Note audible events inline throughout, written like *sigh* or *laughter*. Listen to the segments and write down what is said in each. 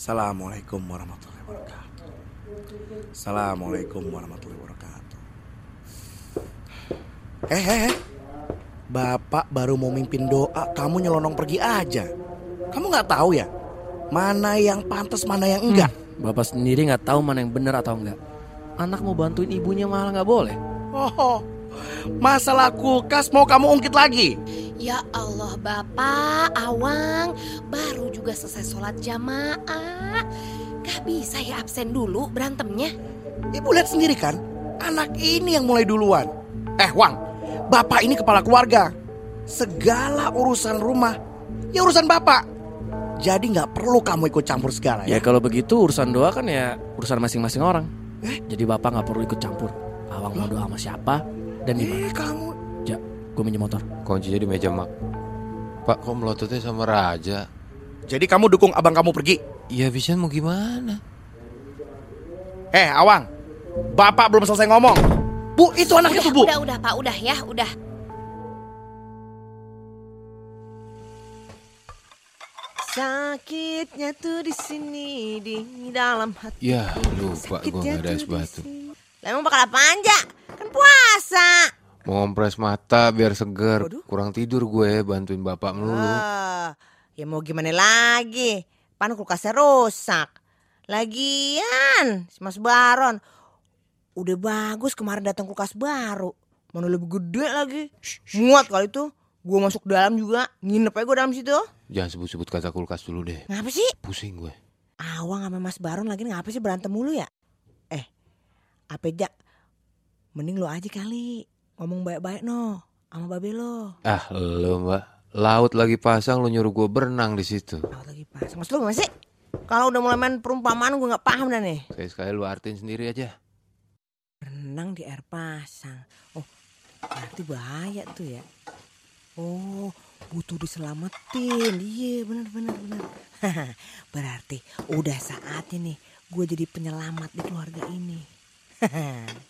Assalamualaikum warahmatullahi wabarakatuh. Assalamualaikum warahmatullahi wabarakatuh. Eh, eh, eh. Bapak baru mau mimpin doa, kamu nyelonong pergi aja. Kamu nggak tahu ya? Mana yang pantas, mana yang enggak? Bapak sendiri nggak tahu mana yang benar atau enggak. Anak mau bantuin ibunya malah nggak boleh. Oh, masalah kulkas mau kamu ungkit lagi? Ya Allah Bapak, Awang baru juga selesai sholat jamaah. Gak bisa ya absen dulu berantemnya. Ibu lihat sendiri kan, anak ini yang mulai duluan. Eh, Wang, bapak ini kepala keluarga. Segala urusan rumah, ya urusan bapak. Jadi nggak perlu kamu ikut campur segala Ya ya. kalau begitu urusan doa kan ya urusan masing-masing orang. Eh? Jadi bapak nggak perlu ikut campur. Awang mau doa sama siapa dan di mana? Eh, kamu Ja, gue minjem motor. Kuncinya di meja mak. Pak, kok melototnya sama Raja? Jadi kamu dukung abang kamu pergi? Ya bisa mau gimana? Eh, Awang, bapak belum selesai ngomong. Bu, itu anak Udah, itu, Bu. udah, udah Pak, udah ya, udah. Sakitnya tuh di sini di dalam hati. Ya lupa gue Sakitnya gak ada es tuh batu. Lah emang bakal apa aja? Puasa. Mau ngompres mata biar seger. Waduh. Kurang tidur gue bantuin bapak melulu. Ah, ya mau gimana lagi? Pan kulkasnya rusak. Lagian, si Mas Baron. Udah bagus kemarin datang kulkas baru. Mana lebih gede lagi. Muat kali itu. Gue masuk dalam juga. Nginep aja gue dalam situ. Jangan sebut-sebut kata kulkas dulu deh. Ngapa sih? Pusing gue. Awang sama Mas Baron lagi ngapa sih berantem mulu ya? Eh, apa Jak? Mending lo aja kali ngomong baik-baik no sama babe lo. Ah lo mbak. Laut lagi pasang lo nyuruh gue berenang di situ. Tahu lagi pas. Mas lo gimana sih? Kalau udah mulai main perumpamaan gue nggak paham dah nih. Sekali-sekali lu artiin sendiri aja. Renang di air pasang. Oh, berarti bahaya tuh ya. Oh, butuh diselamatin. Iya, benar benar benar. *laughs* berarti udah saatnya nih gue jadi penyelamat di keluarga ini. *laughs*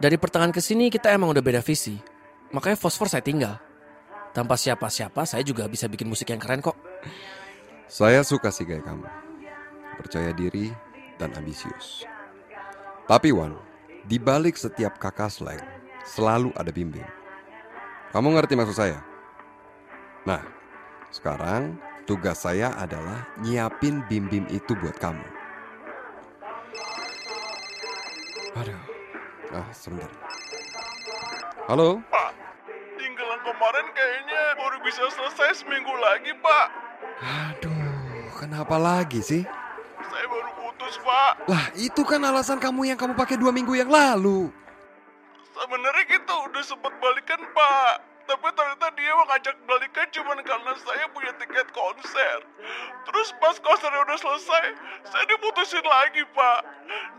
Dari pertengahan ke sini kita emang udah beda visi. Makanya fosfor saya tinggal. Tanpa siapa-siapa saya juga bisa bikin musik yang keren kok. Saya suka sih kayak kamu. Percaya diri dan ambisius. Tapi Wan, di balik setiap kakak slang, selalu ada bimbing. Kamu ngerti maksud saya? Nah, sekarang tugas saya adalah nyiapin bim-bim itu buat kamu. Aduh, ah sebentar. Halo, Pak, tinggalan kemarin kayaknya baru bisa selesai seminggu lagi, Pak. aduh, kenapa lagi sih? Saya baru putus, Pak. Lah, itu kan alasan kamu yang kamu pakai dua minggu yang lalu. Sebenarnya kita udah sempet balikan, Pak. Tapi ternyata dia ngajak balikan cuma karena saya punya tiket konser. Terus pas konsernya udah selesai, saya diputusin lagi, Pak.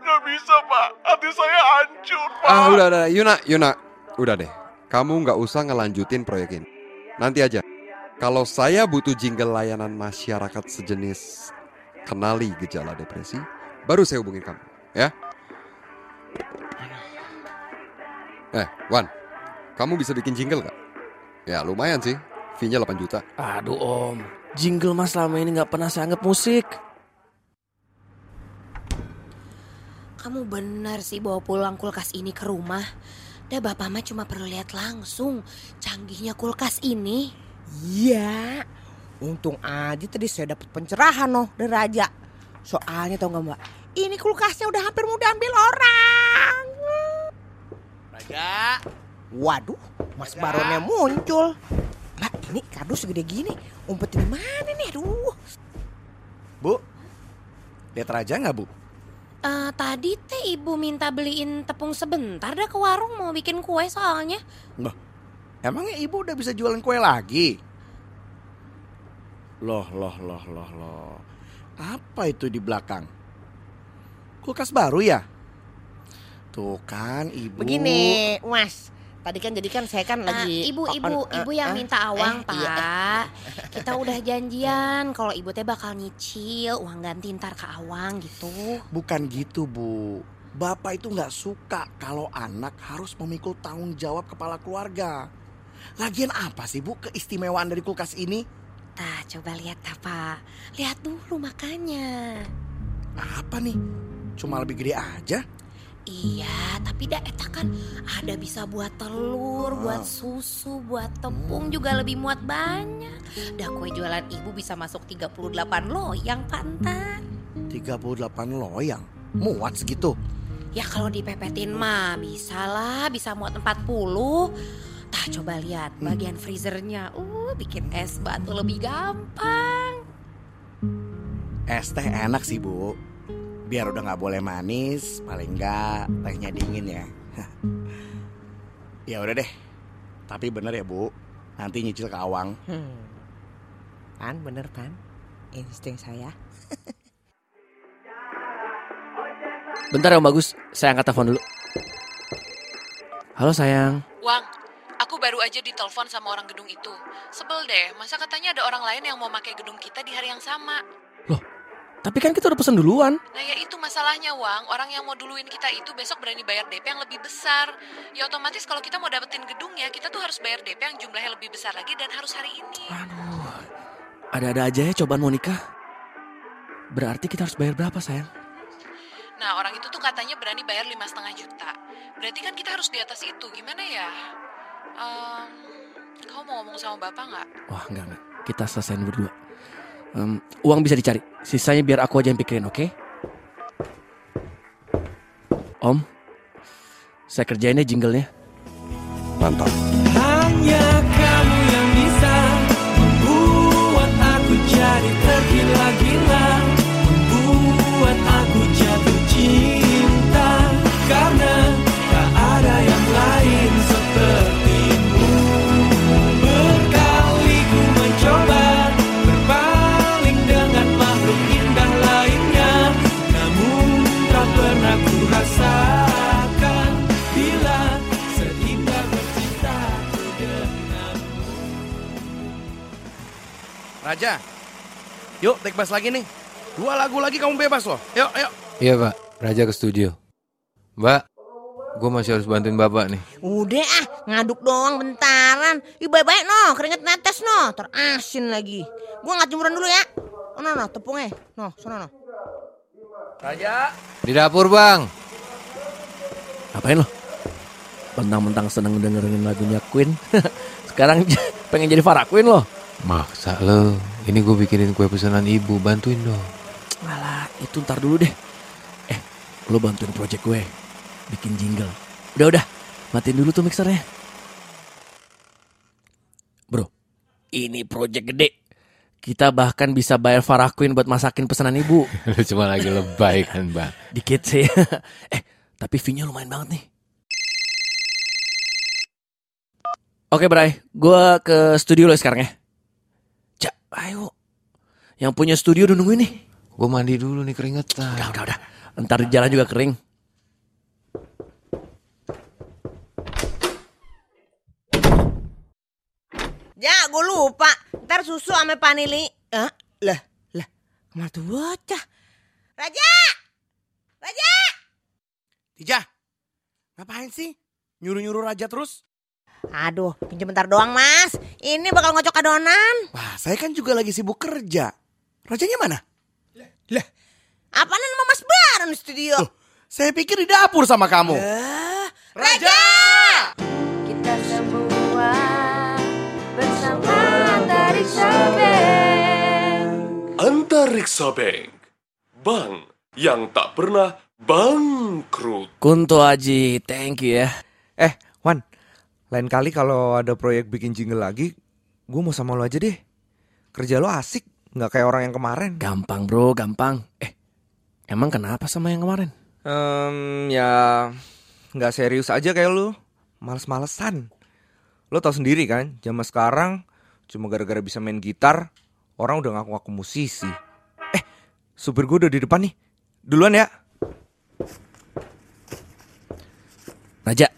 Gak bisa, Pak. Hati saya hancur, Pak. Ah, udah, udah, Yuna, Yuna, udah deh. Kamu nggak usah ngelanjutin proyek ini. Nanti aja. Kalau saya butuh jingle layanan masyarakat sejenis kenali gejala depresi, baru saya hubungin kamu, ya. Eh, Wan, kamu bisa bikin jingle gak? Ya lumayan sih, fee-nya 8 juta. Aduh om, jingle mas selama ini nggak pernah saya anggap musik. Kamu benar sih bawa pulang kulkas ini ke rumah. Dah bapak mah cuma perlu lihat langsung canggihnya kulkas ini. Iya. Untung aja tadi saya dapat pencerahan noh dari Raja. Soalnya tau gak mbak, ini kulkasnya udah hampir mau diambil orang. Raja, Waduh, Mas Baronnya muncul. Mbak, ini kardus segede gini. Umpetin di mana nih? Aduh. Bu. Lihat Raja nggak, Bu? Eh, tadi teh ibu minta beliin tepung sebentar dah ke warung mau bikin kue soalnya. Emangnya ibu udah bisa jualan kue lagi? Loh, loh, loh, loh, loh. Apa itu di belakang? Kulkas baru ya? Tuh kan ibu. Begini, Mas. Tadi kan jadi kan saya kan Ah, lagi ibu, on- ibu, eh, ibu yang eh, minta awang, eh, iya, eh. Pak. *laughs* Kita udah janjian kalau ibu teh bakal nyicil uang ganti ntar ke awang gitu. Bukan gitu bu. Bapak itu nggak suka kalau anak harus memikul tanggung jawab kepala keluarga. Lagian apa sih bu keistimewaan dari kulkas ini? Tah, coba lihat apa? Lihat dulu makanya. Apa nih? Cuma lebih gede aja? Iya, tapi dah eta kan ada bisa buat telur, buat susu, buat tepung juga lebih muat banyak. Dah kue jualan ibu bisa masuk 38 loyang pantan. 38 loyang. Muat segitu. Ya kalau dipepetin mah bisa lah, bisa muat 40. Tah coba lihat bagian freezernya. Uh, bikin es batu lebih gampang. Es teh enak sih bu. Biar udah nggak boleh manis, paling nggak tehnya dingin ya. *laughs* ya udah deh. Tapi bener ya bu. Nanti nyicil ke awang. Hmm. Pan, bener Pan. Insting saya. *laughs* Bentar ya Om Bagus, saya angkat telepon dulu. Halo sayang. Wang, aku baru aja ditelepon sama orang gedung itu. Sebel deh, masa katanya ada orang lain yang mau pakai gedung kita di hari yang sama. Tapi kan kita udah pesen duluan. Nah ya itu masalahnya Wang, orang yang mau duluin kita itu besok berani bayar DP yang lebih besar. Ya otomatis kalau kita mau dapetin gedungnya, kita tuh harus bayar DP yang jumlahnya lebih besar lagi dan harus hari ini. Aduh, ada-ada aja ya cobaan mau nikah. Berarti kita harus bayar berapa sayang? Nah orang itu tuh katanya berani bayar lima setengah juta. Berarti kan kita harus di atas itu, gimana ya? Ehm, kamu mau ngomong sama bapak nggak? Wah enggak enggak, kita selesaiin berdua. Em, uang bisa dicari, sisanya biar aku aja yang pikirin, oke? Om, saya kerjain deh jinglenya. Mantap. Hanya Raja, yuk take bus lagi nih. Dua lagu lagi kamu bebas loh. Yuk, yuk. Iya pak, Raja ke studio. Mbak, gue masih harus bantuin bapak nih. Udah ah, ngaduk doang bentaran. Ih baik-baik no, keringet netes no, terasin lagi. Gua nggak jemuran dulu ya. Oh no no, tepungnya. No, sono no. Raja. Di dapur bang. Ngapain lo? Mentang-mentang seneng dengerin lagunya Queen. *laughs* Sekarang *laughs* pengen jadi Farah Queen loh. Maksa lo, ini gue bikinin kue pesanan ibu, bantuin dong. Alah, itu ntar dulu deh. Eh, lo bantuin project gue. Bikin jingle. Udah, udah. Matiin dulu tuh mixernya. Bro, ini project gede. Kita bahkan bisa bayar Farah Queen buat masakin pesanan ibu. *laughs* lo cuma lagi lebay kan bang. Dikit sih. *laughs* eh, tapi fee-nya lumayan banget nih. Oke, Bray. Gue ke studio lo sekarang ya. Ayo. Yang punya studio udah nungguin nih. Gue mandi dulu nih keringetan. Udah, udah, udah. Ntar di jalan juga kering. Ya, gue lupa. Ntar susu sama panili. Eh, lah, lah. Ke mana tuh bocah? Raja! Raja! Tija, ngapain sih? Nyuruh-nyuruh Raja terus? Aduh, pinjam bentar doang mas. Ini bakal ngocok adonan. Wah, saya kan juga lagi sibuk kerja. Rajanya mana? Apaan sama mas Baron di studio? Loh, saya pikir di dapur sama kamu. Eh, Raja! Kita semua bersama dari Sobek. Antariksa Bank. Bank yang tak pernah bangkrut. Kunto Aji, thank you ya. Eh, Wan, lain kali kalau ada proyek bikin jingle lagi, gue mau sama lo aja deh. Kerja lo asik, nggak kayak orang yang kemarin. Gampang bro, gampang. Eh, emang kenapa sama yang kemarin? Em, ya nggak serius aja kayak lo, males-malesan. Lo tau sendiri kan, zaman sekarang cuma gara-gara bisa main gitar, orang udah ngaku-ngaku musisi. Eh, supir gue udah di depan nih. Duluan ya. Raja,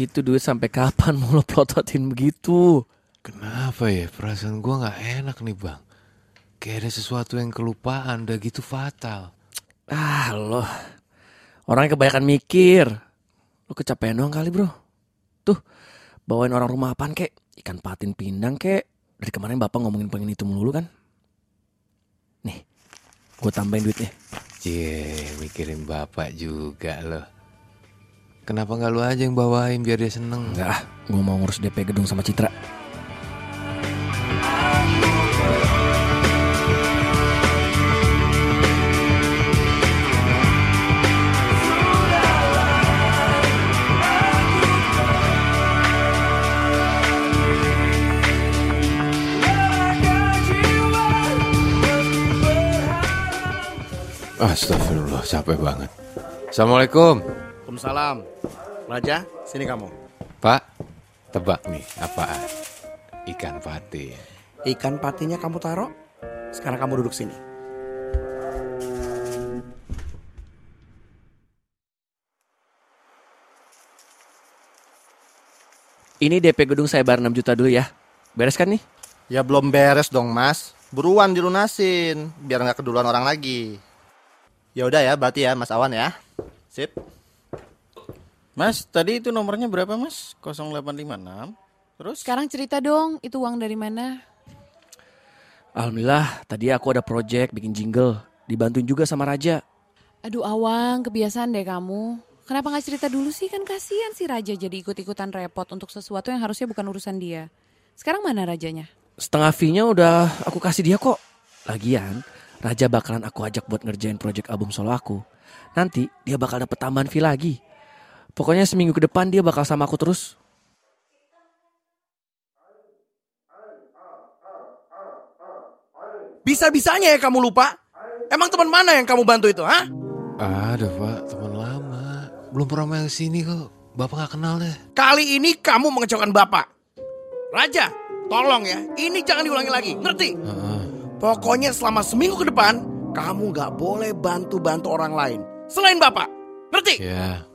itu duit sampai kapan mau lo plototin begitu? Kenapa ya perasaan gue nggak enak nih bang? Kayak ada sesuatu yang kelupaan, udah gitu fatal. Ah lo, orangnya kebanyakan mikir. Lo kecapean doang kali bro. Tuh, bawain orang rumah apaan kek? Ikan patin pindang kek? Dari kemarin bapak ngomongin pengen itu melulu kan? Nih, gue tambahin duitnya. Cie, mikirin bapak juga loh. Kenapa nggak lu aja yang bawain biar dia seneng? Enggak ah, gue mau ngurus DP gedung sama Citra. Astagfirullah, capek banget. Assalamualaikum. Waalaikumsalam. Raja, sini kamu. Pak, tebak nih apaan? Ikan patin. Ikan patinya kamu taruh. Sekarang kamu duduk sini. Ini DP gedung saya bayar 6 juta dulu ya. Beres kan nih? Ya belum beres dong mas. Buruan dilunasin biar nggak keduluan orang lagi. Ya udah ya berarti ya Mas Awan ya. Sip. Mas, tadi itu nomornya berapa mas? 0856 Terus? Sekarang cerita dong, itu uang dari mana? Alhamdulillah, tadi aku ada project bikin jingle. Dibantuin juga sama Raja. Aduh Awang, kebiasaan deh kamu. Kenapa nggak cerita dulu sih? Kan kasihan si Raja jadi ikut-ikutan repot untuk sesuatu yang harusnya bukan urusan dia. Sekarang mana Rajanya? Setengah fee-nya udah aku kasih dia kok. Lagian, Raja bakalan aku ajak buat ngerjain project album solo aku. Nanti dia bakal dapet tambahan fee lagi. Pokoknya seminggu ke depan dia bakal sama aku terus. Bisa-bisanya ya kamu lupa? Emang teman mana yang kamu bantu itu, ha? Ada pak, teman lama. Belum pernah main sini kok. Bapak gak kenal deh. Kali ini kamu mengecewakan bapak. Raja, tolong ya, ini jangan diulangi lagi, ngerti? Pokoknya selama seminggu ke depan, kamu gak boleh bantu-bantu orang lain. Selain bapak, ngerti? Ya,